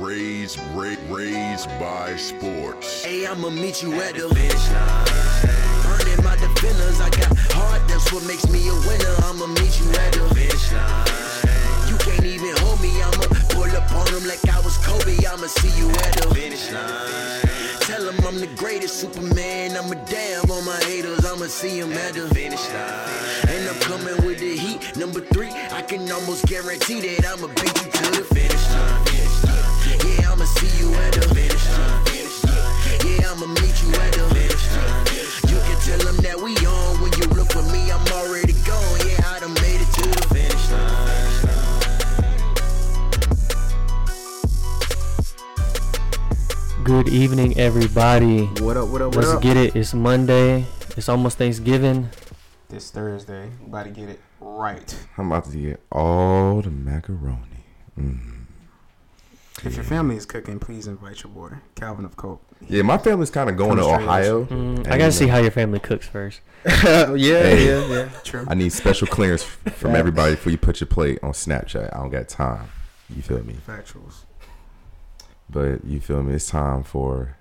raised, ra- raised by sports. Hey, I'ma meet you at the finish line. Burning my defenders, I got heart, that's what makes me a winner. I'ma meet you at the finish line. You can't even hold me, I'ma pull up on them like I was Kobe. I'ma see you at the finish line. Tell them I'm the greatest Superman. I'm a damn on my haters. I'ma see them at the finish line. And I'm coming with the heat. Number three, I can almost guarantee that I'ma beat you to the finish line. Yeah, I'ma see you at the finish line. Yeah, I'ma meet you at the finish line. You can tell them that we on. When you look for me, I'm already gone. Yeah, I done made it to the finish line. Good evening, everybody. What up? What up? What Let's up? get it. It's Monday. It's almost Thanksgiving. This Thursday, about to get it right. I'm about to get all the macaroni. Mm. If your family is cooking, please invite your boy Calvin of Coke. Yeah, my family's kind of going to Ohio. Mm, I gotta see how your family cooks first. yeah, Hey. yeah, yeah. True. I need special clearance from everybody before you put your plate on Snapchat. I don't got time. You feel me? Factuals. But you feel me? It's time for.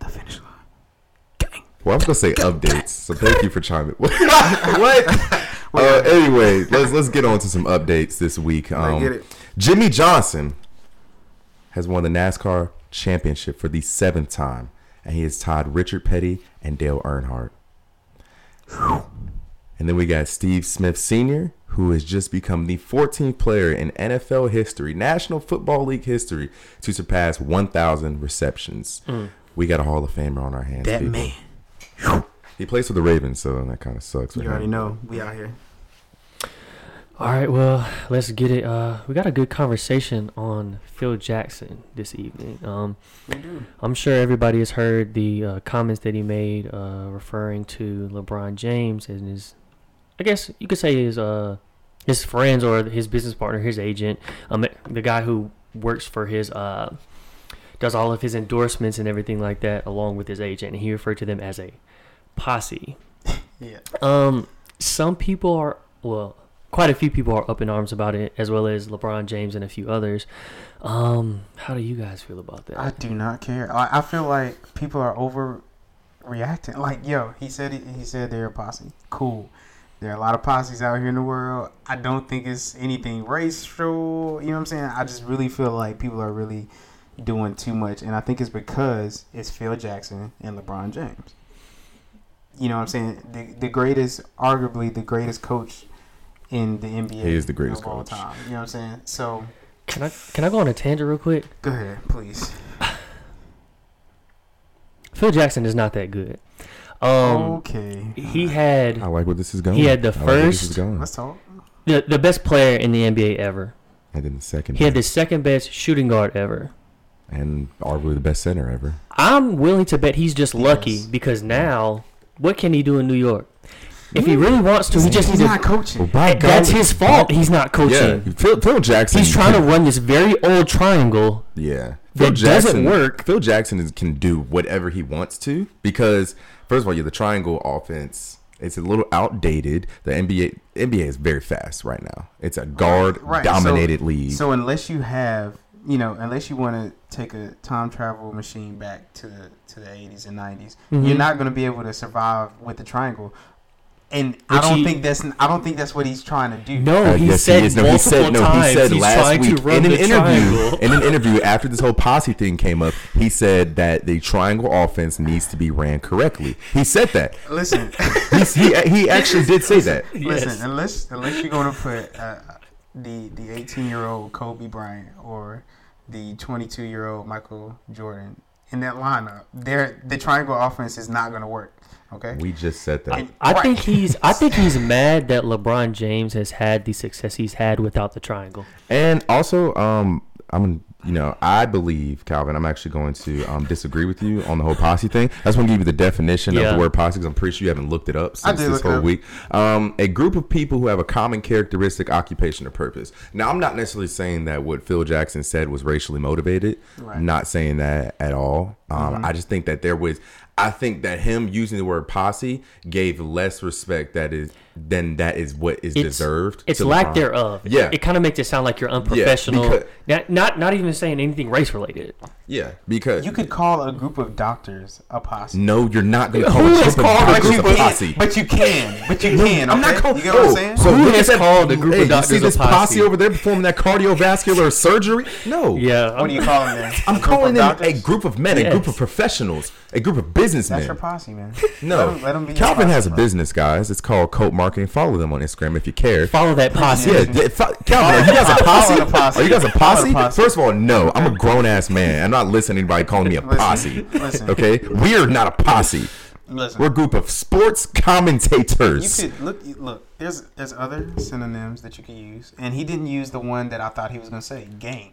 The finish line. Well, I was gonna say updates. So thank you for chiming. what? Uh, anyway, let's let's get on to some updates this week. I Um, get it. Jimmy Johnson has won the NASCAR championship for the seventh time, and he has tied Richard Petty and Dale Earnhardt. And then we got Steve Smith Sr., who has just become the 14th player in NFL history, National Football League history, to surpass 1,000 receptions. Mm. We got a Hall of Famer on our hands. That people. man. He plays for the Ravens, so that kind of sucks. You him. already know. We out here. All right, well, let's get it. Uh, we got a good conversation on Phil Jackson this evening. Um, I'm sure everybody has heard the uh, comments that he made uh, referring to LeBron James and his, I guess you could say his uh, his friends or his business partner, his agent, um, the guy who works for his uh, does all of his endorsements and everything like that, along with his agent, and he referred to them as a posse. Yeah. Um, some people are well, quite a few people are up in arms about it, as well as LeBron James and a few others. Um, how do you guys feel about that? I do not care. I, I feel like people are overreacting. Like, yo, he said he, he said they're a posse. Cool. There are a lot of posses out here in the world. I don't think it's anything racial. You know what I'm saying? I just really feel like people are really doing too much, and I think it's because it's Phil Jackson and LeBron James. You know what I'm saying? The the greatest, arguably the greatest coach in the NBA. He is the greatest of all coach. time. You know what I'm saying? So Can I can I go on a tangent real quick? go ahead, please. Phil Jackson is not that good. Um, okay, he had I like where this is going. He had the I like where this is first- going. let's talk. the the best player in the NBA ever. and then the second. He had the second best shooting guard ever. and arguably the best center ever. I'm willing to bet he's just lucky Yes. because now what can he do in New York? If he really wants to, he just He's needs not to. coaching. by That's his fault. He's not coaching. Yeah, Phil, Phil Jackson. He's trying to run this very old triangle. Yeah, that doesn't work. Phil Jackson is, can do whatever he wants to because first of all, yeah, the triangle offense. It's a little outdated. The NBA NBA is very fast right now. It's a guard Right, dominated so, league. So unless you have, you know, unless you want to take a time travel machine back to the to the eighties and 90s Mhm. you're not going to be able to survive with the triangle. And I don't he- think that's I don't think that's what he's trying to do. No, Uh, he yes, said is. No, multiple he said, no, times he said last week in an interview. triangle. In an interview after this whole posse thing came up, he said that the triangle offense needs to be ran correctly. He said that. Listen, He's, he he actually did say that. listen. Yes. Unless unless you're going to put uh, the the 18 year old Kobe Bryant or the 22 year old Michael Jordan in that lineup, there the triangle offense is not going to work. Okay. We just said that. And- I think he's I think he's mad that LeBron James has had the success he's had without the triangle. And also, um, I'm, you know, I believe Calvin. I'm actually going to um, disagree with you on the whole posse thing. I just want to give you the definition of the word posse because I'm pretty sure you haven't looked it up since this whole up. week. Um, a group of people who have a common characteristic, occupation, or purpose. Now, I'm not necessarily saying that what Phil Jackson said was racially motivated. Right. Mm-hmm. I'm not saying that at all. Um, I just think that there was. I think that him using the word posse gave less respect that is then that is what is It's- deserved. It's lack LeBron. thereof. Yeah. It kind of makes it sound like you're unprofessional. because- not, not not even saying anything race related. Yeah, because You could call a group of doctors a posse. no, you're not going to Who call a group of called a doctors group a posse. But you can. But you can. I'm not calling. You get what oh, I'm saying? So Who look has that- called a group of doctors You see a this posse? posse over there performing that cardiovascular surgery? No. Yeah. what do you call them? I'm calling them a group of men, a group of professionals, a group of businessmen. That's your posse, man. No, Let 'em- let 'em be Calvin has a business, guys. It's called Coat Marketing. Follow them on Instagram if you care. Follow that posse. Yeah, yeah, fo- Calvin, are you guys a posse? posse. Are you guys a posse? posse. First of all, no. I'm a grown ass man. I'm not listening to anybody calling me a Listen, posse. listen. Okay, we are not a posse. Listen. We're a group of sports You commentators. could look. Look, there's there's other synonyms that you could use, and he didn't use the one that I thought he was gonna say. Gang.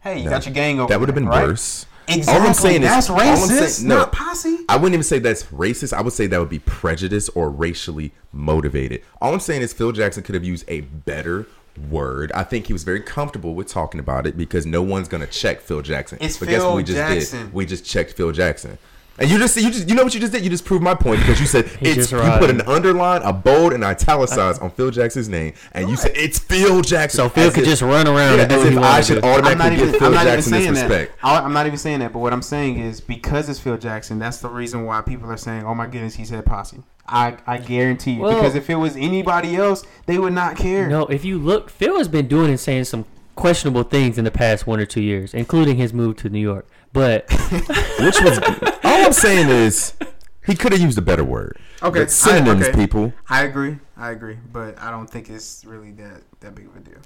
Hey, you No. got your gang over That would have been right? worse. Exactly. All I'm saying is that's all I'm racist, saying- no. not posse. I wouldn't even say that's racist. I would say that would be prejudice or racially motivated. All I'm saying is Phil Jackson could have used a better word. I think he was very comfortable with talking about it because no one's gonna check Phil Jackson. It's but guess what we just Jackson. did? We just checked Phil Jackson. And you just you just you know what you just did? You just proved my point because you said He it's you put an underline, a bold, and italicized uh, on Phil Jackson's name, and you said it's Phil Jackson. So Phil As could if- just run around yeah, and do as what if he I should to do. I'm not automatically even. give Phil I'm not even Jackson this saying respect. that. I- I'm not even saying that. But what I'm saying is because it's Phil Jackson, that's the reason why people are saying, "Oh my goodness, he said posse." I I guarantee you. Well- because if it was anybody else, they would not care. No, if you look, Phil has been doing and saying some questionable things in the past one or two years, including his move to New York. But Which was all I'm saying is he could have used a better word. Okay, But synonyms, I- okay. people. I agree. I agree. But I don't think it's really that that big of a deal.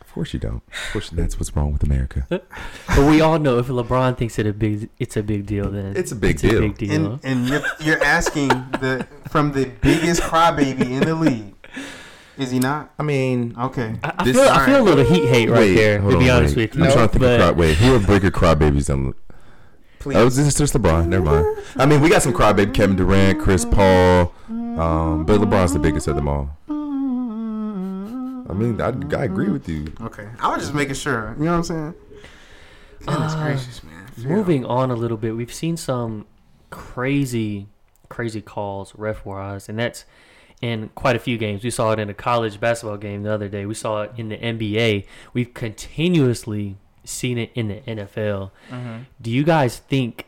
Of course you don't. Of course that's what's wrong with America. but we all know if LeBron thinks it a big, it's a big deal. Then It's a big it's deal. A big deal. And and you're, you're asking the from the biggest crybaby in the league. Is he not? I mean, Okay. I, I this- feel, I feel a little heat hate right wait, there. To be on, honest wait. with you, I'm trying to think but of cry. Wait, who are bigger crybabies than? Please. Oh, this is just LeBron. Never mind. I mean, we got some crybaby: Kevin Durant, Chris Paul, um, but LeBron's the biggest of them all. I mean, I, I agree with you. Okay. I was just making sure. You know what I'm saying? Goodness Uh, gracious, man. Phil. Moving on a little bit, we've seen some crazy, crazy calls ref wise, and that's in quite a few games. We saw it in a college basketball game the other day. We saw it in the NBA. We've continuously seen it in the NFL. Do you guys think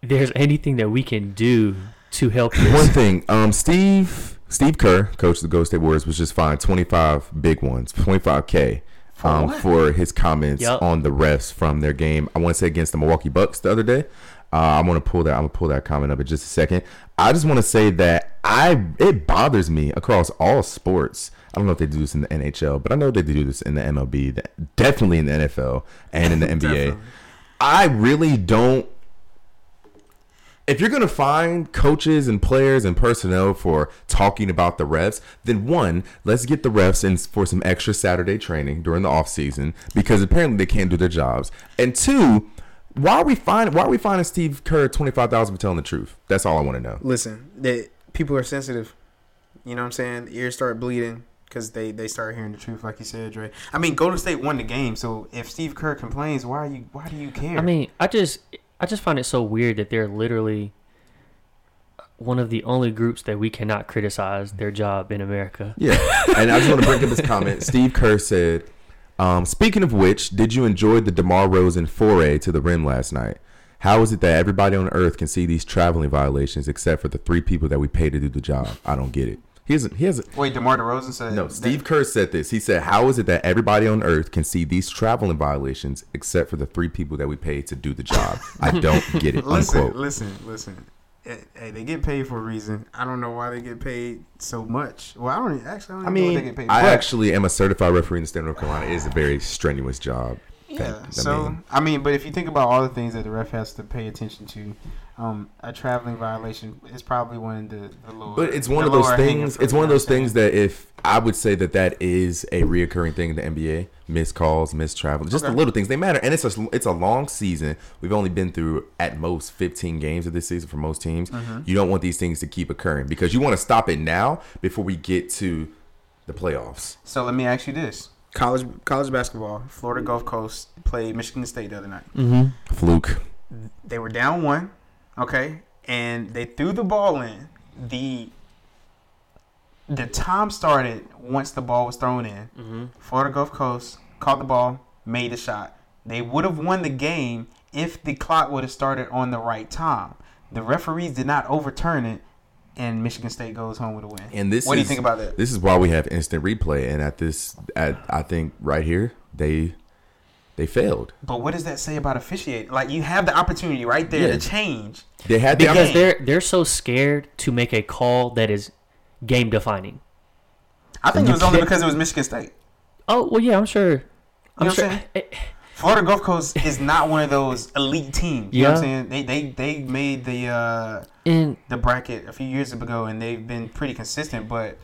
there's anything that we can do to help One thing, um, Steve Steve Kerr, coach of the Golden State Warriors, was just fined twenty five big ones, twenty five k. Um, for his comments Yup. on the refs from their game, I want to say against the Milwaukee Bucks the other day. Uh, I'm gonna pull that. I'm gonna pull that comment up in just a second. I just want to say that I it bothers me across all sports. I don't know if they do this in the NHL, but I know they do this in the MLB, definitely in the NFL and in the NBA. I really don't if you're going to find coaches and players and personnel for talking about the refs, then one, let's get the refs in for some extra Saturday training during the off season because apparently they can't do their jobs. And two, why are we finding why are we finding Steve Kerr twenty five thousand for telling the truth? That's all I want to know. Listen, that people are sensitive. You know what I'm saying? The ears start bleeding because they, they start hearing the truth, like you said, Dre. I mean, Golden State won the game, so if Steve Kerr complains, why are you? Why do you care? I mean, I just I just find it so weird that they're literally one of the only groups that we cannot criticize their job in America. Yeah, and I just want to bring up this comment. Steve Kerr said, um, "Speaking of which, did you enjoy the DeMar DeRozan foray to the rim last night? How is it that everybody on Earth can see these traveling violations except for the three people that we pay to do the job? I don't get it. He hasn't. He hasn't. Wait, DeMar DeRozan said No, Steve Kerr said this. He said, "How is it that everybody on Earth can see these traveling violations except for the three people that we pay to do the job? I don't get it." Listen, Unquote. listen, listen. Eh, Hey, they get paid for a reason. I don't know why they get paid so much. Well, I don't actually. I, don't I even know what mean, they get paid. I actually am a certified referee in the state of North Carolina. It is a very strenuous job. Yeah. I So mean- I mean, but if you think about all the things that the ref has to pay attention to, um, a traveling violation is probably one of the, the lower. But it's one of those things. It's one of those things that if I would say that that is a reoccurring thing in the NBA, missed calls, missed travel, just the little things they matter. And it's a it's a long season. We've only been through at most 15 games of this season for most teams. Mm-hmm. You don't want these things to keep occurring because you want to stop it now before we get to the playoffs. So let me ask you this: college college basketball, Florida Gulf Coast played Michigan State the other night. Mm-hmm. Fluke. They were down one, okay, and they threw the ball in. the the time started once the ball was thrown in. Florida Gulf Coast caught the ball, made the shot. They would have won the game if the clock would have started on the right time. The referees did not overturn it, and Michigan State goes home with a win. And this what do you think about that? This is why we have instant replay, and at this, at I think right here they they failed. But what does that say about officiating? Like you have the opportunity right there Yeah. to change. They had the because game. they're they're so scared to make a call that is game defining. I think You it was only because it was Michigan State. Oh well, yeah, I'm sure. I'm know what sure. I'm saying? Florida Gulf Coast is not one of those elite teams. You know what I'm Yeah. saying? They they they made the uh And the bracket a few years ago and they've been pretty consistent, but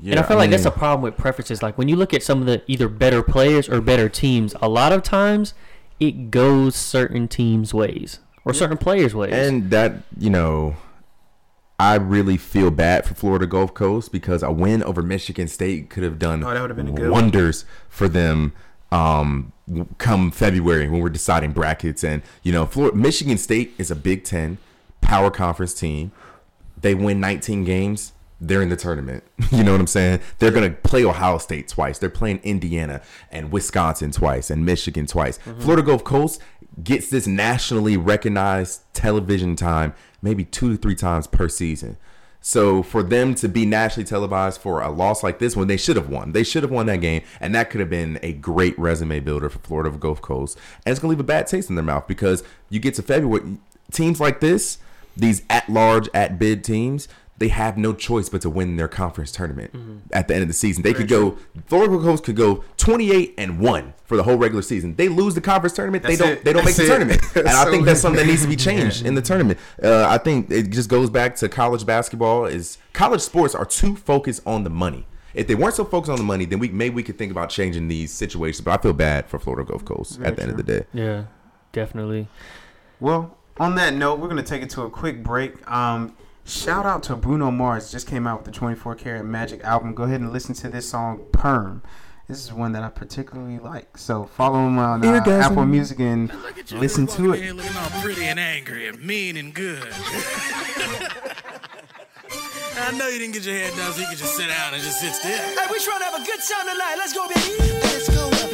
Yeah, and I feel like that's a problem with preferences. Like when you look at some of the either better players or better teams, a lot of times it goes certain teams' ways or certain players' ways. and that you know. I really feel bad for Florida Gulf Coast because a win over Michigan State could have done Oh, that would have been a good one. wonders for them um, come February when we're deciding brackets. And you know, Florida, Michigan State is a Big Ten power conference team. They win 19 games. They're in the tournament. You know what I'm saying? They're gonna play Ohio State twice. They're playing Indiana and Wisconsin twice and Michigan twice. Florida Gulf Coast gets this nationally recognized television time maybe two to three times per season. So for them to be nationally televised for a loss like this one, they should have won. They should have won that game, and that could have been a great resume builder for Florida Gulf Coast. And it's gonna leave a bad taste in their mouth because you get to February, teams like this, these at large, at bid teams, they have no choice but to win their conference tournament at the end of the season. They could go Florida Gulf Coast could go 28 and 1 for the whole regular season. They lose the conference tournament, That's they don't it. they don't make That's the it. tournament. And I think that's something that needs to be changed in the tournament. Uh, I think it just goes back to college basketball is college sports are too focused on the money. If they weren't so focused on the money, then we maybe we could think about changing these situations. But I feel bad for Florida Gulf Coast at the end of the day. yeah, definitely. Well, on that note, we're gonna take it to a quick break. Um, shout out to Bruno Mars. Just came out with the 24 Karat Magic album. Go ahead and listen to this song, Perm. This is one that I particularly like. So follow him on uh, Apple Music and Look at you listen to it. in Looking all pretty and angry and mean and good. I know you didn't get your hair done, so you can just sit down and just sit still. Hey, we trying to have a good time tonight. Let's go, baby. Let's go, baby.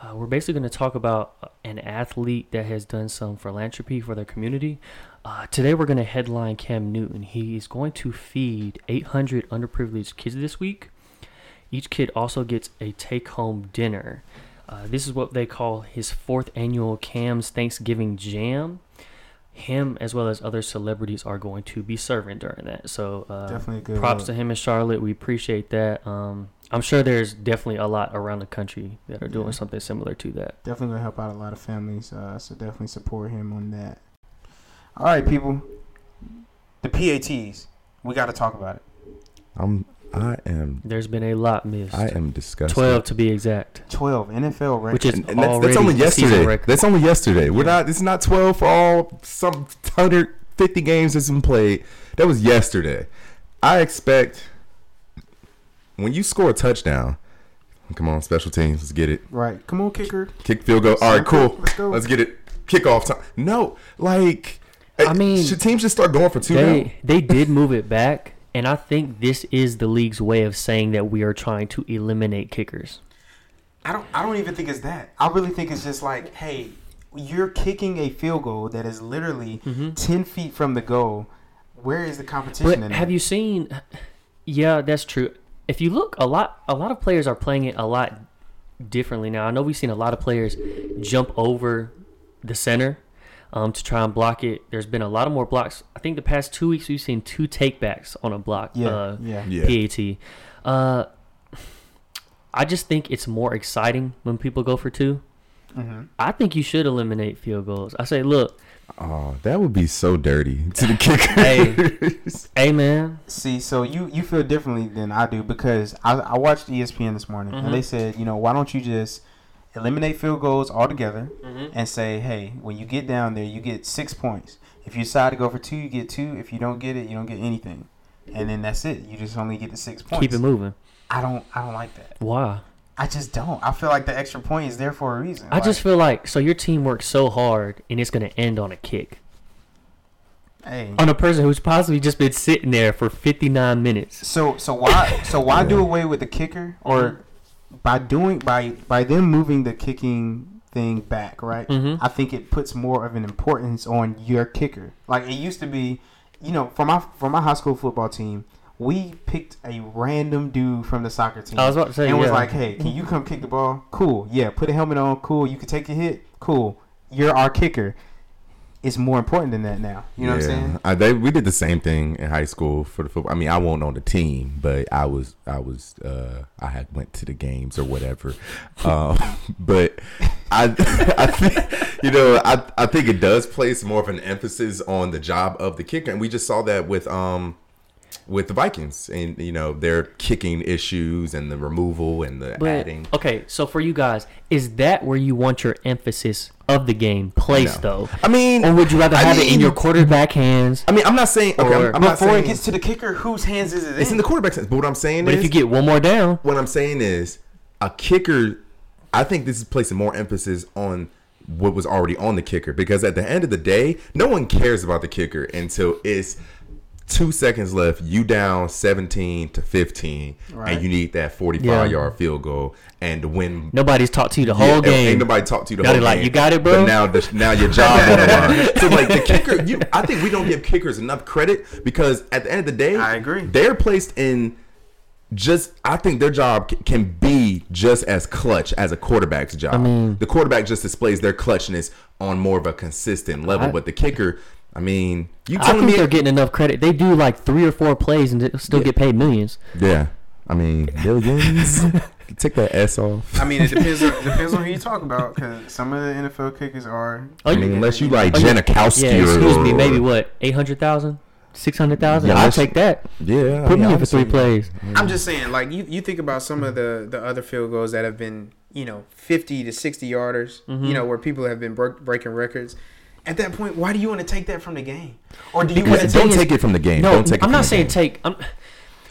Uh, we're basically going to talk about an athlete that has done some philanthropy for their community. Uh, today, we're going to headline Cam Newton. He is going to feed 800 underprivileged kids this week. Each kid also gets a take home dinner. Uh, this is what they call his fourth annual Cam's Thanksgiving Jam. Him, as well as other celebrities, are going to be serving during that. So, uh, Definitely a good props look. to him and Charlotte. We appreciate that. Um, I'm sure there's definitely a lot around the country that are doing Yeah. something similar to that. Definitely gonna help out a lot of families. Uh, so definitely support him on that. All right, people. The PATs. We got to talk about it. I'm I am There's been a lot missed. I am disgusted. 12 to be exact, Twelve NFL record. which is And, and that's, that's only yesterday. That's only yesterday. We're Yeah. not. It's not twelve for all some hundred fifty games that's been played. That was yesterday. I expect when you score a touchdown. Come on, special teams. Let's get it. right. Come on, kicker. Kick field goal. All right, cool. Let's go. Let's get it. Kickoff time. No, like I eh, mean, should teams just start going for two now? They they did move it back, and I think this is the league's way of saying that we are trying to eliminate kickers. I don't. I don't even think it's that. I really think it's just like, hey, you're kicking a field goal that is literally mm-hmm. ten feet from the goal. Where is the competition? But in have that? you seen? Yeah, that's true. If you look, a lot a lot of players are playing it a lot differently now. I know we've seen a lot of players jump over the center um, to try and block it. There's been a lot of more blocks. I think the past two weeks we've seen two takebacks on a block. Yeah, uh, yeah. Yeah. PAT. Uh, I just think it's more exciting when people go for 2 Mm-hmm. I think you should eliminate field goals. I say, look, Oh, that would be so dirty to the kicker. Hey. hey man, See, so you you feel differently than I do because I, I watched ESPN this morning and they mm-hmm. said, you know, why don't you just eliminate field goals altogether mm-hmm. and say, hey, when you get down there, you get six points. If you decide to go for two, you get two. If you don't get it, you don't get anything, and then that's it. You just only get the six points. keep it moving. I don't I don't like that. Why? I just don't. I feel like the extra point is there for a reason. I just feel like so your team works so hard and it's gonna end on a kick hey. on a person who's possibly just been sitting there for 59 minutes. So so why so why do away with the kicker or by doing by by them moving the kicking thing back, right? Mhm. I think it puts more of an importance on your kicker. Like it used to be, you know, for my for my high school football team, we picked a random dude from the soccer team. I was about to say, and was like, "Hey, can you come kick the ball? Cool. Yeah, put a helmet on. Cool. You can take a hit. Cool. You're our kicker." It's more important than that now. You know what I'm saying? I, they, we did the same thing in high school for the football. I mean, I wasn't on the team, but I was, I was, uh, I had went to the games or whatever. um, but I, I think, you know, I, I think it does place more of an emphasis on the job of the kicker, and we just saw that with, um, with the Vikings and you know their kicking issues and the removal and the But adding. okay, so for you guys, is that where you want your emphasis of the game placed No. though? I mean, Or would you rather I have it in your quarterback hands? I mean, I'm not saying. Okay, Or- I'm, I'm not Before saying it gets to the kicker, whose hands is it it's in in? the quarterback hands. But what I'm saying But is, if you get one more down, what I'm saying is a kicker. I think this is placing more emphasis on what was already on the kicker because at the end of the day, no one cares about the kicker until it's two seconds left. You down 17 to 15, Right. and you need that 45 Yeah. yard field goal and to win. nobody's talked to you the whole ain't- game. Ain't nobody talk to you the whole they like, game. "You got it, bro?" But now, the, now your job on the line. So like the kicker, you, I think we don't give kickers enough credit because at the end of the day, I agree. They're placed in just I think their job can be just as clutch as a quarterback's job. I mean- the quarterback just displays their clutchness on more of a consistent level, I- but the kicker, I mean, you I think me they're getting enough credit. They do like three or four plays and still Yeah. get paid millions. yeah, I mean millions. Take that S off. I mean, it depends. On, depends on who you talk about, because some of the NFL kickers are. Oh, I mean, unless you like Oh, yeah. Janikowski Yeah, or excuse me, maybe what eight hundred thousand, six hundred thousand. Yeah, I'll take that. Yeah, Put mean, me in for three honestly, plays. I'm just saying, like you, you think about some of the the other field goals that have been you know, 50 to 60 yarders, Mm-hmm. you know, where people have been break breaking records. At that point, why do you want to take that from the game? Or do you Because want to don't take take it from the game. No, don't take it I'm from not the saying game. take. I'm,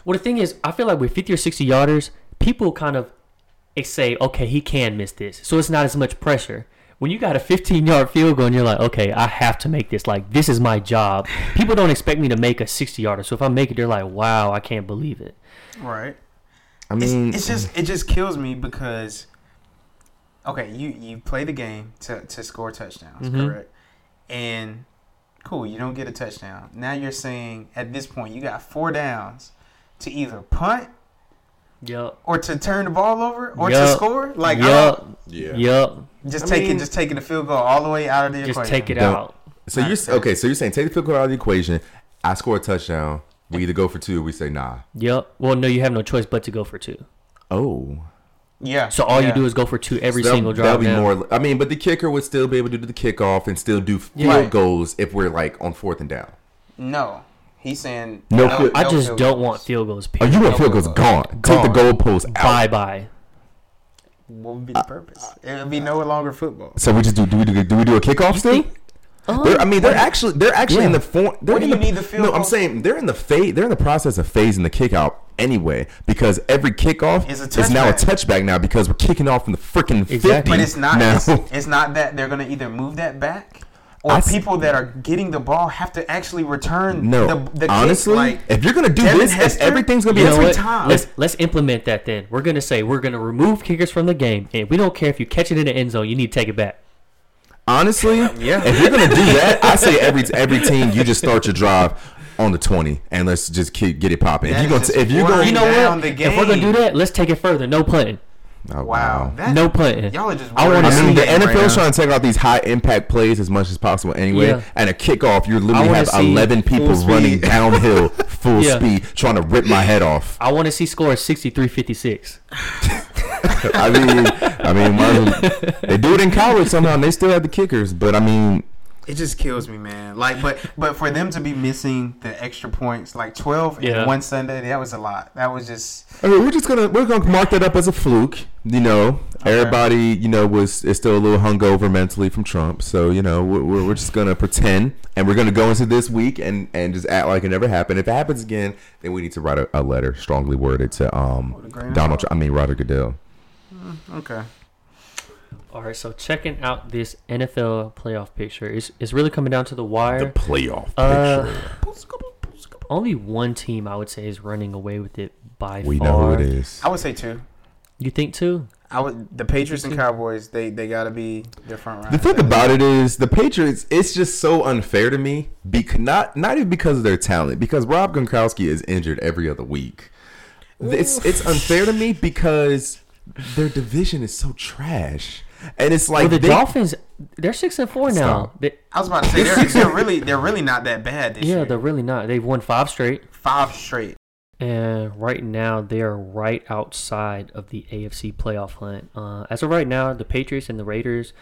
well, the thing is, I feel like with 50 or 60 yarders, people kind of say, okay, he can miss this, so it's not as much pressure. When you got a 15 yard field goal and you're like, okay, I have to make this. Like, this is my job. People don't expect me to make a 60 yarder. So if I make it, they're like, wow, I can't believe it. Right. I mean, it's just it just kills me because okay, you you play the game to to score touchdowns, Mhm. correct? And cool, you don't get a touchdown. Now you're saying at this point you got four downs to either punt Yup. or to turn the ball over or to score. Like I yup. don't- yeah. Yup. just I taking mean- just taking the field goal all the way out of the Just equation. Just take it Don't- out. So you're s- okay. So you're saying take the field goal out of the equation. I score a touchdown. We either go for two or we say nah. Yep. Well, no, you have no choice but to go for two. Oh, Yeah. So all yeah. you do is go for two every So that'll- single That'll be now. more. I mean, but the kicker would still be able to do the kickoff and still do field Yeah. Goals if we're like on fourth and down. no. He's saying No field- I just field don't goals. Oh, want field goals. Oh, Period. you want No field goals field gone? Take the Gone. goalpost out. Bye bye. What would be the purpose? It would be no longer football. So we just do do we do, do we do a kickoff still? think- Oh, They're, I mean, they're actually they're actually Yeah. in the form. They're What do in you the, need the field No, I'm saying they're in the phase. They're in the process of phasing the kick out anyway because every kickoff Is a is now a touchback. touchback now because we're kicking off from the freaking Exactly. fifty. But it's not. now. It's, it's not that they're gonna either move that back, or I s- people that are getting the ball have to actually return. no, the, the kick, honestly, like, if you're gonna do Devin this, Hester, everything's gonna be You know every what? time. Let's let's implement that then. We're gonna say we're gonna remove kickers from the game, and we don't care if you catch it in the end zone. You need to take it back. Honestly, Yeah. if you're gonna do that, I say every every team you just start your drive on the twenty and let's just keep, get it popping. If you're gonna is t- just if you're boring. going, You know what? If we're gonna do that, let's take it further. No punting. Oh, wow, that, No punting. y'all are just. I wanna I see mean, the game right trying to take out these high impact plays as much as possible anyway. Yeah. And a kickoff, you literally have 11 people speed. running downhill full Yeah. speed trying to rip my head off. I want to see scores 63-56. I mean, I mean, might as well- they do it in college somehow and they still have the kickers. But I mean, It just kills me, man. Like, but but for them to be missing the extra points, like twelve Yeah. in one Sunday, that was a lot. That was just. I mean, we're just gonna we're gonna mark that up as a fluke. You know, everybody you know was is still a little hungover mentally from Trump. So you know, we're, we're we're just gonna pretend and we're gonna go into this week and and just act like it never happened. If it happens again, then we need to write a, a letter strongly worded to um With a grain of Donald. salt. Tr- I mean Roger Goodell. Okay. All right, so checking out this NFL playoff picture, it's, it's really coming down to the wire. The playoff Uh, picture. Only one team I would say is running away with it by We far. know who it is. I would say two. You think too? I would. The Patriots and Cowboys. They they gotta be the front The thing about it is the Patriots. It's just so unfair to me. Bec- not not even because of their talent, because Rob Gronkowski is injured every other week. It's it's unfair to me because their division is so trash, and it's like well, the they- Dolphins, they're six and four now. They, I was about to say they're, they're really they're really not that bad this yeah, year. they're really not. They've won five straight, Five straight. and right now they are right outside of the AFC playoff hunt. Uh, as of right now, the Patriots and the Raiders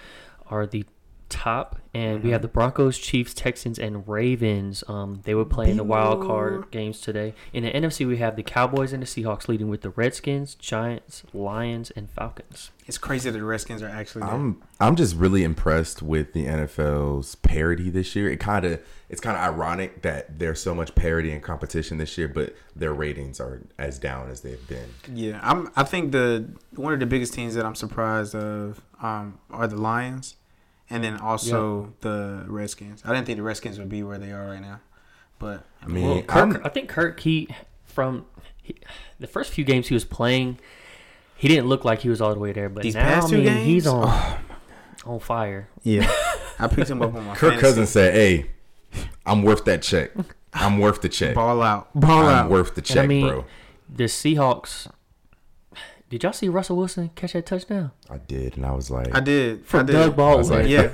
are the top, and we have the Broncos, Chiefs, Texans, and Ravens. Um, they were playing the wild card games today. In the NFC, we have the Cowboys and the Seahawks leading with the Redskins, Giants, Lions, and Falcons. It's crazy that the Redskins are actually. There. I'm I'm just really impressed with the NFL's parity this year. It kind of it's kind of ironic that there's so much parity and competition this year, but their ratings are as down as they've been. Yeah, I'm. I think the one of the biggest teams that I'm surprised of um, are the Lions, and then also the Redskins. I didn't think the Redskins would be where they are right now, but I mean, Well, Kirk, I'm- think Kirk, he from he, the first few games he was playing, he didn't look like he was all the way there. But These now, past I two mean, he's games? on oh. on fire. yeah, I picked him up on my Kirk fantasy. Cousins said, "Hey, I'm worth that check. I'm worth the check. ball out, ball I'm out. worth the check, I mean, bro." the Seahawks. Did y'all see Russell Wilson catch that touchdown I did, and I was like, I did. I from did. Doug Baldwin? like- Yeah,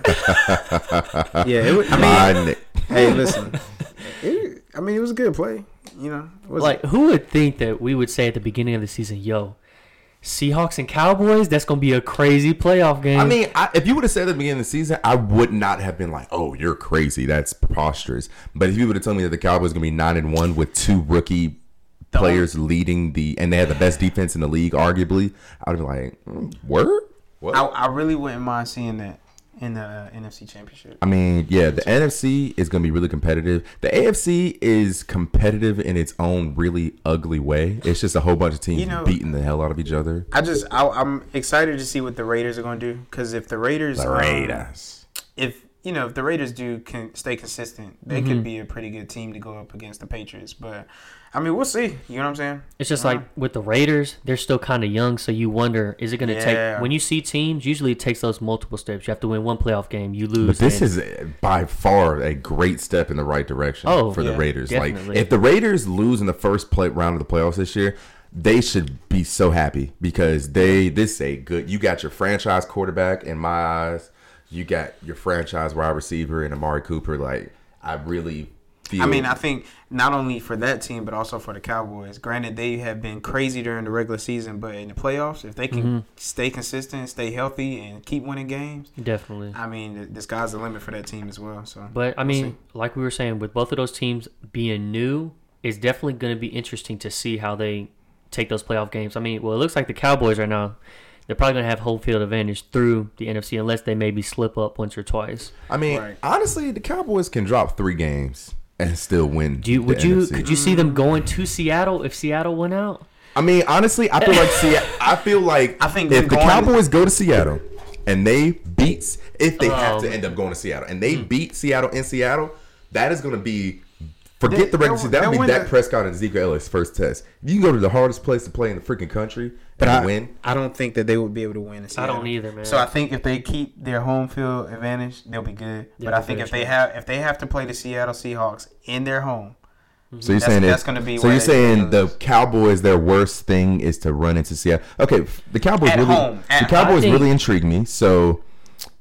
yeah. It was, I mean, hey, listen. It, I mean, it was a good play. You know, was like, who would think that we would say at the beginning of the season, "Yo, Seahawks and Cowboys, that's gonna be a crazy playoff game." I mean, I, if you would have said at the beginning of the season, I would not have been like, "Oh, you're crazy. That's preposterous." But if you would have told me that the Cowboys gonna be nine and one with two rookie players leading the, and they had the best defense in the league, arguably, I'd be like, mm, "Word." What? I, I really wouldn't mind seeing that in the uh, NFC Championship. I mean, yeah, the NFC is going to be really competitive. The AFC is competitive in its own really ugly way. It's just a whole bunch of teams You know- beating the hell out of each other. I just I, I'm excited to see what the Raiders are going to do because if the Raiders The um, Raiders. if you know if the Raiders do can stay consistent, they Mm-hmm. could be a pretty good team to go up against the Patriots. But I mean, we'll see. You know what I'm saying? It's just like with the Raiders, they're still kind of young, so you wonder is it going to Yeah. take when you see teams? Usually, it takes those multiple steps. You have to win one playoff game, you lose. But this and- is by far a great step in the right direction Oh, for the Raiders. definitely. Like, if the Raiders lose in the first play round of the playoffs this year, they should be so happy because they this is a good. You got your franchise quarterback in my eyes. You got your franchise wide receiver and Amari Cooper. Like, I really feel. I mean, I think not only for that team, but also for the Cowboys. Granted, they have been crazy during the regular season, but in the playoffs, if they can Mm-hmm. stay consistent, stay healthy, and keep winning games, definitely. I mean, the, the sky's the limit for that team as well. So, But I we'll mean, like we were saying, with both of those teams being new, it's definitely going to be interesting to see how they take those playoff games. I mean, well, it looks like the Cowboys right now, they're probably going to have home field advantage through the NFC unless they maybe slip up once or twice. I mean, Right. honestly, the Cowboys can drop three games and still win. Do you, would the you NFC. could you see them going to Seattle if Seattle went out? I mean, honestly, I feel like Seattle. I feel like I think if the going- Cowboys go to Seattle and they beats, if they have to Um, end up going to Seattle and they beat Seattle in Seattle, that is going to be. Forget They- the regular season. That would be win Dak the- Prescott and Zeke Elliott first test. You can go to the hardest place to play in the freaking country but and I win. I don't think that they would be able to win. I don't either, man. So I think if they keep their home field advantage, they'll be good. Yeah, but I think if they true. have if they have to play the Seattle Seahawks in their home, So you're That's- saying that's if- gonna be So you're saying the. Cowboys, their worst thing is to run into Seattle. Okay, the Cowboys At really, home, the Cowboys think- really intrigue me. So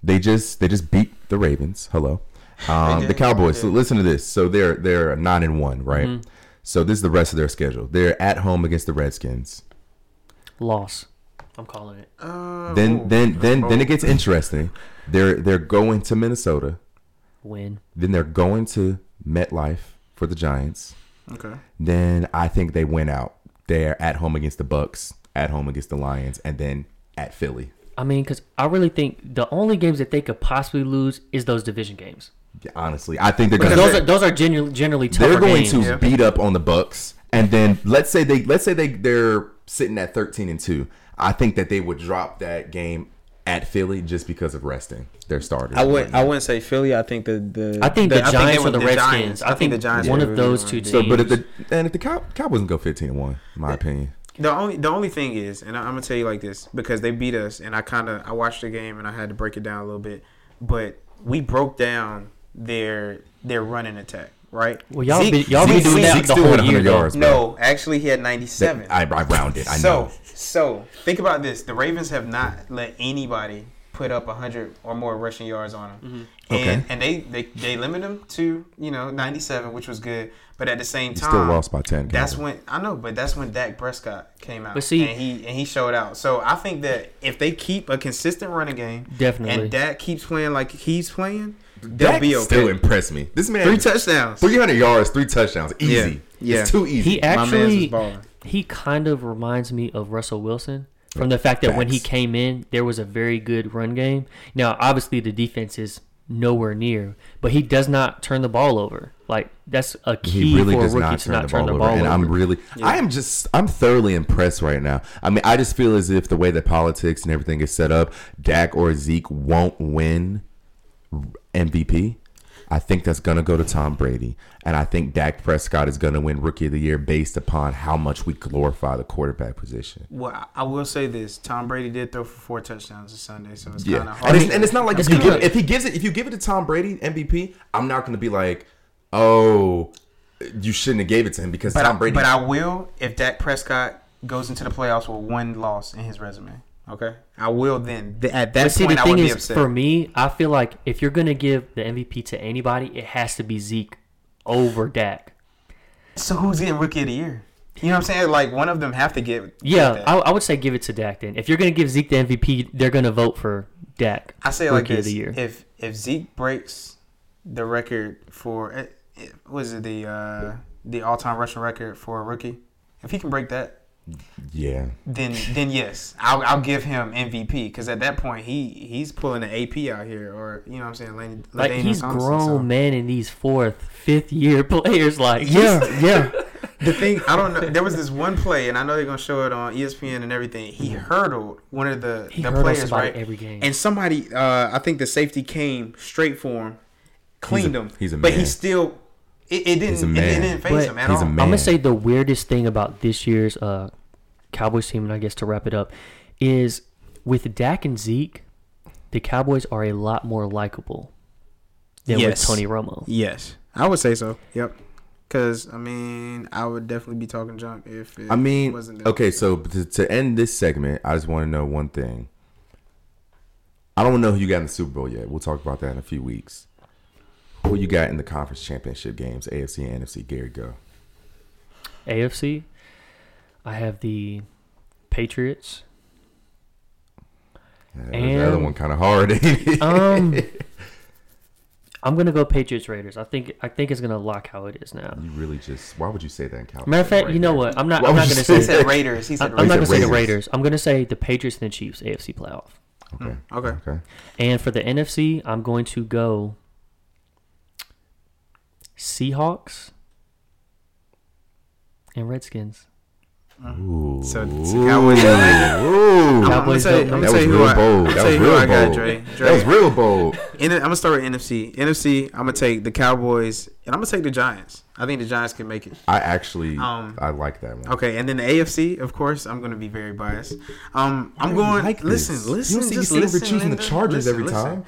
they just they just beat the Ravens. Hello, um, did, the Cowboys. So listen to this. So they're they're nine and one, right? Mm-hmm. So this is the rest of their schedule. They're at home against the Redskins. Loss. I'm calling it. uh, Then ooh. then then then Oh. it gets interesting. They're they're going to Minnesota. Win. Then they're going to MetLife for the Giants. okay. then I think they win out. They're at home against the Bucks, at home against the Lions, and then at Philly. I mean, because I really think the only games that they could possibly lose is those division games. Yeah, honestly, I think they're gonna those are those are generally generally tougher they're going games. to Yeah. beat up on the Bucks, and then let's say they let's say they they're sitting at thirteen and two. I think that they would drop that game at Philly just because of resting their starters. I wouldn't. I wouldn't say Philly. I think the the. I think the, they Giants would- or the, Redskins. Giants. I, think the Giants. one of those two teams. So, but if the and if the Cow, Cowboys can go fifteen and one, in my opinion. The only the only thing is, and I, I'm gonna tell you like this because they beat us, and I kind of I watched the game and I had to break it down a little bit, but we broke down their their running attack, right? well, y'all Zeke- be y'all be doing Zeke that Zeke's the whole year. though. yards. bro. No, actually, he had 97. I, I rounded. I so, know. so think about this: the Ravens have not let anybody put up 100 or more rushing yards on them, mm-hmm. and Okay. and they, they they limit them to you know 97, which was good. But at the same time, Still lost by ten. That's Calvin. when I know, but that's when Dak Prescott came out. But see- and he and he showed out. So I think that if they keep a consistent running game, Definitely. and Dak keeps playing like he's playing, they'll Dak be okay. still impressed me. This man Three touchdowns. 300 yards, three touchdowns. Easy. Yeah. Yeah. It's too easy. He My man's was actually he kind of reminds me of Russell Wilson from the fact that when he came in, there was a very good run game. Now, obviously, the defense is nowhere near, but he does not turn the ball over. Like that's a key he really for a does rookie not to turn not the turn ball the over, and over. I'm really, I am just, I'm thoroughly impressed right now. I mean, I just feel as if the way that politics and everything is set up, Dak or Zeke won't win MVP. I think that's gonna go to Tom Brady, and I think Dak Prescott is gonna win Rookie of the Year based upon how much we glorify the quarterback position. Well, I- I will say this: Tom Brady did throw for four touchdowns this Sunday, so it's Yeah, kind of hard. and it's, and it's not like if you, give, if he gives it, if you give it to Tom Brady MVP, I'm not gonna be like, oh, you shouldn't have gave it to him because but, Tom I, Brady. but I will if Dak Prescott goes into the playoffs with one loss in his resume. Okay, I will then. Th- At that But see, point, the I would thing be is, upset. for me, I feel like if you're gonna give the MVP to anybody, it has to be Zeke over Dak. so who's getting Rookie of the Year? You know what I'm saying? Like one of them have to get. Yeah, get. I, I would say give it to Dak. Then, if you're gonna give Zeke the MVP, they're gonna vote for Dak. I say it like Rookie of this: the year. if if Zeke breaks the record for eh, eh, was it the uh, the all time rushing record for a rookie, if he can break that, Yeah. then then yes, I'll, I'll give him MVP because at that point he he's pulling an AP out here, or you know what I'm saying, Lane, Like LaDainian he's Thompson, grown so- man in these fourth, fifth year players. Like Yeah, yeah. The thing I don't know. There was this one play, and I know they're gonna show it on ESPN and everything. He hurdled one of the He the players somebody right every game. and somebody, uh, I think the safety came straight for him, cleaned a- him. he's a but he still. It, it didn't. It, man. didn't faze But him at he's a all. man. I'm gonna say the weirdest thing about this year's uh, Cowboys team, and I guess to wrap it up, is with Dak and Zeke, the Cowboys are a lot more likable than Yes. with Tony Romo. Yes, I would say so. Yep. Because I mean, I would definitely be talking junk if it I mean, wasn't. there. okay, so to, to end this segment, I just want to know one thing. I don't know who you got in the Super Bowl yet. We'll talk about that in a few weeks. Who you got in the conference championship games, AFC and NFC? Gary, go. AFC, I have the Patriots. Yeah, the other one kind of hard. Um, I'm gonna go Patriots Raiders. I think I think it's gonna lock how it is now. you really just. Why would you say that in California? Matter of fact, right you know now? what? I'm not. Why I'm not gonna say he say. that? Raiders. He said I'm, I'm Raiders. not gonna say the Raiders. Raiders. I'm gonna say the Patriots and the Chiefs AFC playoff. Okay. Okay. Okay. And for the NFC, I'm going to go Seahawks and Redskins. Ooh. So, so Cowboys. Ooh. I'm gonna Cowboys say, I'm gonna That was who real I, I'm bold. That was who real I got, bold. Dre. That was real bold. In, I'm gonna start with NFC. NFC, I'm gonna take the Cowboys, and I'm gonna take the Giants. I think the Giants can make it. I actually, Um, I like that one. Okay, and then the AFC, of course, I'm gonna be very biased. Um, I'm going. like listen, this. listen. You don't just me saying we're listen, choosing the Chargers Listen, every listen. time.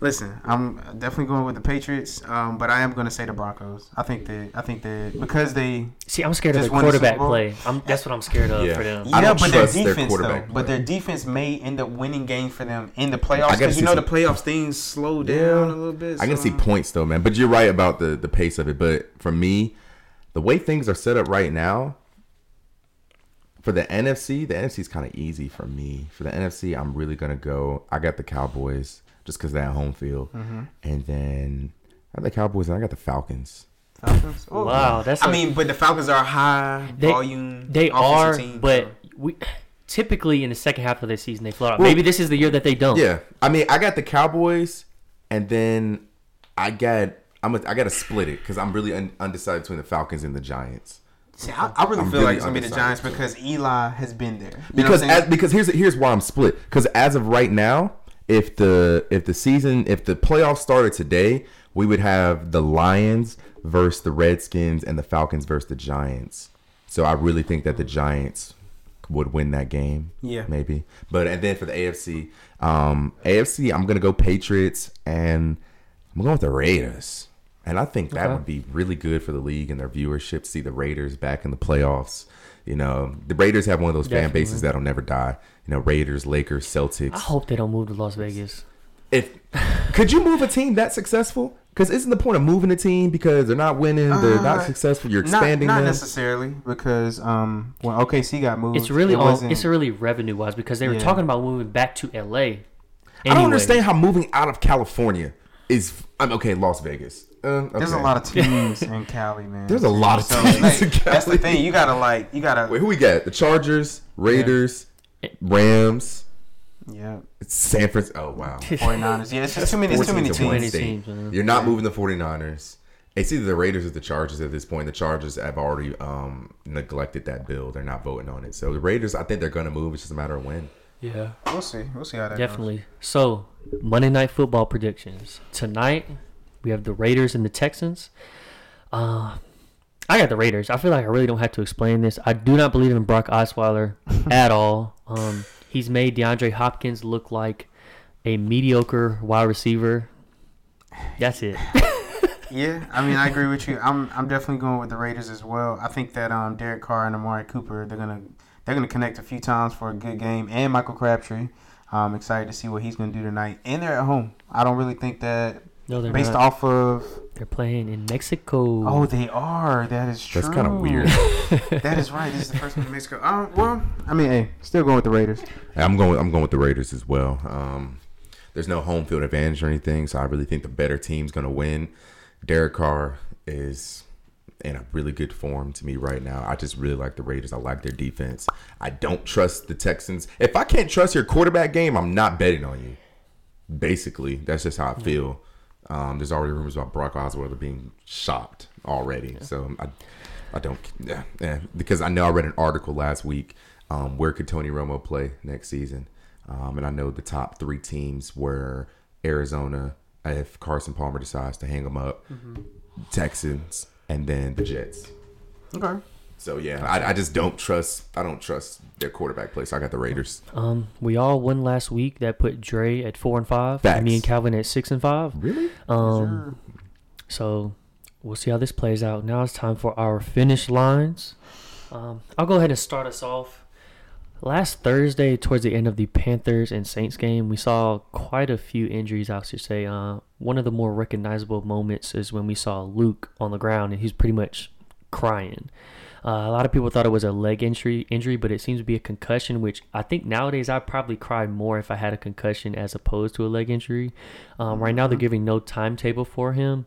Listen, I'm definitely going with the Patriots, um, but I am gonna say the Broncos. I think that I think that because they See, I'm scared of the won the quarterback play. I'm, that's what I'm scared of Yeah. for them. I yeah, don't but their trust their defense quarterback though. play. But their defense may end up winning games for them in the playoffs because you know some- the playoffs things slow down Yeah. a little bit. I can see points though, man. But you're right about the the pace of it. But for me, the way things are set up right now, for the NFC, the NFC is kind of easy for me. For the NFC, I'm really gonna go. I got the Cowboys just because they that home field, Mm-hmm. and then I got the Cowboys and I got the Falcons. Falcons. Oh, Wow, that's I a- mean, but the Falcons are high They, volume. they are, team, but so- we typically in the second half of the season they float out. Well- Maybe this is the year that they don't. Yeah, I mean, I got the Cowboys, and then I got I'm a, I got to split it because I'm really un, undecided between the Falcons and the Giants. See, I, I really I'm feel really like it's gonna be the. Giants because Eli has been there. You because as, because here's here's why I'm split. Because as of right now, if the if the season if the playoffs started today, we would have the Lions versus the Redskins and the Falcons versus the Giants. So I really think that the Giants would win that game. Yeah. maybe. But and then for the AFC, um, AFC, I'm gonna go Patriots and I'm going with the Raiders. And I think that Okay. would be really good for the league and their viewership to see the Raiders back in the playoffs. You know, the Raiders have one of those fan bases that'll never die. You know, Raiders, Lakers, Celtics. I hope they don't move to Las Vegas. If could you move a team that successful? Because isn't the point of moving a team because they're not winning, they're Uh, not successful. You're expanding not them. Not necessarily because um when OKC got moved, It's really it all, wasn't- it's really revenue wise because they were Yeah. talking about moving back to LA. I don't understand how moving out of California is. I'm okay, Las Vegas. Uh, There's a lot of teams in Cali, man. There's a lot of So, teams like, in That's the thing. You gotta like, you gotta. Wait, who we got? The Chargers, Raiders, Rams, Yeah, it's San Francisco. Oh wow. 49ers. Yeah, it's just too many. It's too many teams. state. Too many teams, man. You're not moving the 49ers. It's either the Raiders or the Chargers at this point. The Chargers have already um, neglected that bill. They're not voting on it. So the Raiders, I think they're going to move. It's just a matter of when. Yeah, We'll see. We'll see how that goes. definitely. So Monday night football predictions tonight. We have the Raiders and the Texans. Uh, I got the Raiders. I feel like I really don't have to explain this. I do not believe in Brock Osweiler at all. Um, he's made DeAndre Hopkins look like a mediocre wide receiver. That's it. Yeah, I mean, I agree with you. I'm I'm definitely going with the Raiders as well. I think that um Derek Carr and Amari Cooper they're gonna they're gonna connect a few times for a good game, and Michael Crabtree. I'm excited to see what he's gonna do tonight, and they're at home. I don't really think that No, they're based not. off of They're playing in Mexico. oh they are that is true. That's kind of weird. that is right. This is the first one in Mexico. Um, well, I mean, hey, still going with the Raiders. I'm going. I'm going with the Raiders as well. Um, there's no home field advantage or anything, so I really think the better team's going to win. Derek Carr is in a really good form to me right now. I just really like the Raiders. I like their defense. I don't trust the Texans. If I can't trust your quarterback game, I'm not betting on you. Basically, that's just how I feel. Um, there's already rumors about Brock Osweiler being shopped already, so I, I don't, yeah, yeah, because I know I read an article last week. Um, where could Tony Romo play next season? Um, and I know the top three teams were Arizona, if Carson Palmer decides to hang them up, Texans, and then the Jets. Okay. So yeah, I, I just don't trust. I don't trust their quarterback play. So I got the Raiders. Um, we all won last week. That put Dre at four and five. Facts. And me and Calvin at six and five. Really? Um, so we'll see how this plays out. Now it's time for our finish lines. Um, I'll go ahead and start us off. Last Thursday, towards the end of the Panthers and Saints game, we saw quite a few injuries. I should say. Uh, one of the more recognizable moments is when we saw Luke on the ground and he's pretty much crying. Uh, a lot of people thought it was a leg injury, injury, but it seems to be a concussion. Which I think nowadays I'd probably cry more if I had a concussion as opposed to a leg injury. Um, right now they're giving no timetable for him.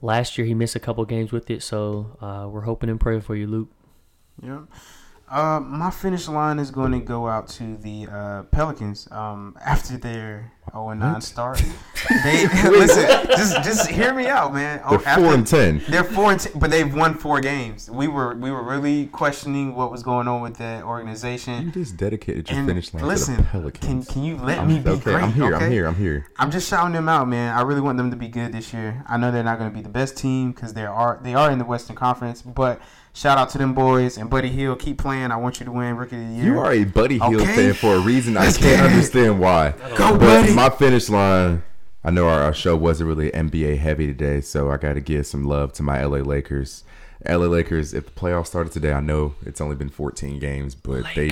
Last year he missed a couple games with it, so uh, we're hoping and praying for you, Luke. Yeah. Uh, my finish line is going to go out to the uh, Pelicans. Um, after their 0 and 9 start, they listen. Just just hear me out, man. Oh, They're four and ten. They're four and ten, but they've won four games. We were we were really questioning what was going on with that organization. You just dedicated your And finish line listen, to the can Pelicans. can you let I'm, me be okay, great? I'm here. okay? I'm here. I'm here. I'm just shouting them out, man. I really want them to be good this year. I know they're not going to be the best team because they are they are in the Western Conference, but shout out to them boys and Buddy Hield. Keep playing. I want you to win Rookie of the Year. You are a Buddy Hield Okay. fan for a reason. I can't understand why. Go, But Buddy. my finish line. I know our, our show wasn't really NBA heavy today, so I got to give some love to my LA Lakers. LA Lakers. If the playoffs started today, I know it's only been 14 games, but they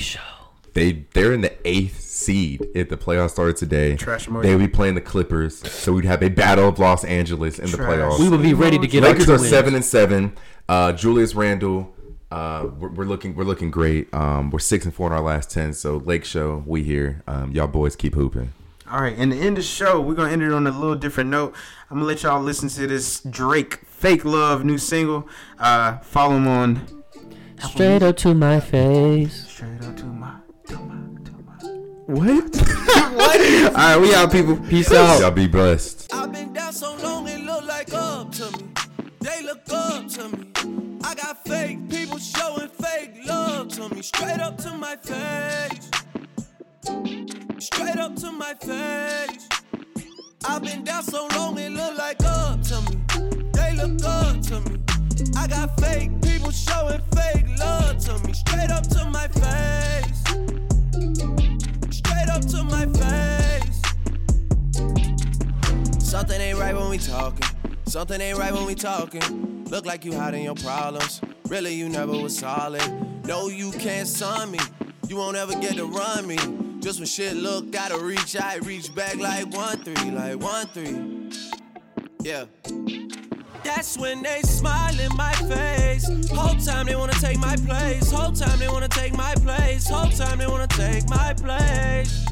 they they're in the eighth seed. If the playoffs started today, Trash emoji. they would be playing the Clippers. So we'd have a battle of Los Angeles in the Trash. playoffs. We would be ready to get Lakers our are two seven and seven. Uh, Julius Randle, uh, we're, we're looking we're looking great. Um, we're six and four in our last ten. So Lake Show, we here. Um, y'all boys keep hooping. All right, and to end the show, we're gonna end it on a little different note. I'm gonna let y'all listen to this Drake "Fake Love" new single. Uh, follow him on Straight up to my face. straight up to my to my to my. What? All right, we out, people. Peace out. y'all be blessed. I've been down so long it look like up to me. They look up to me. I got fake people showing fake love to me. Straight up to my face. Straight up to my face. I've been down so long it look like up to me. They look up to me. I got fake people showing fake love to me. Straight up to my face. Straight up to my face. Something ain't right when we talking. Something ain't right when we talking. Look like you hiding your problems. Really, you never was solid. No, you can't son me. You won't ever get to run me. Just when shit look, gotta reach, I reach back like one three, like one three. Yeah. That's when they smile in my face. Whole time they wanna take my place. Whole time they wanna take my place. Whole time they wanna take my place.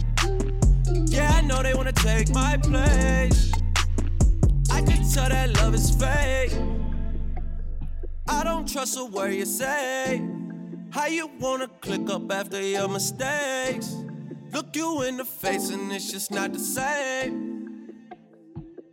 Yeah, I know they wanna take my place. I can tell that love is fake. I don't trust a word you say. How you wanna click up after your mistakes? Look you in the face and it's just not the same.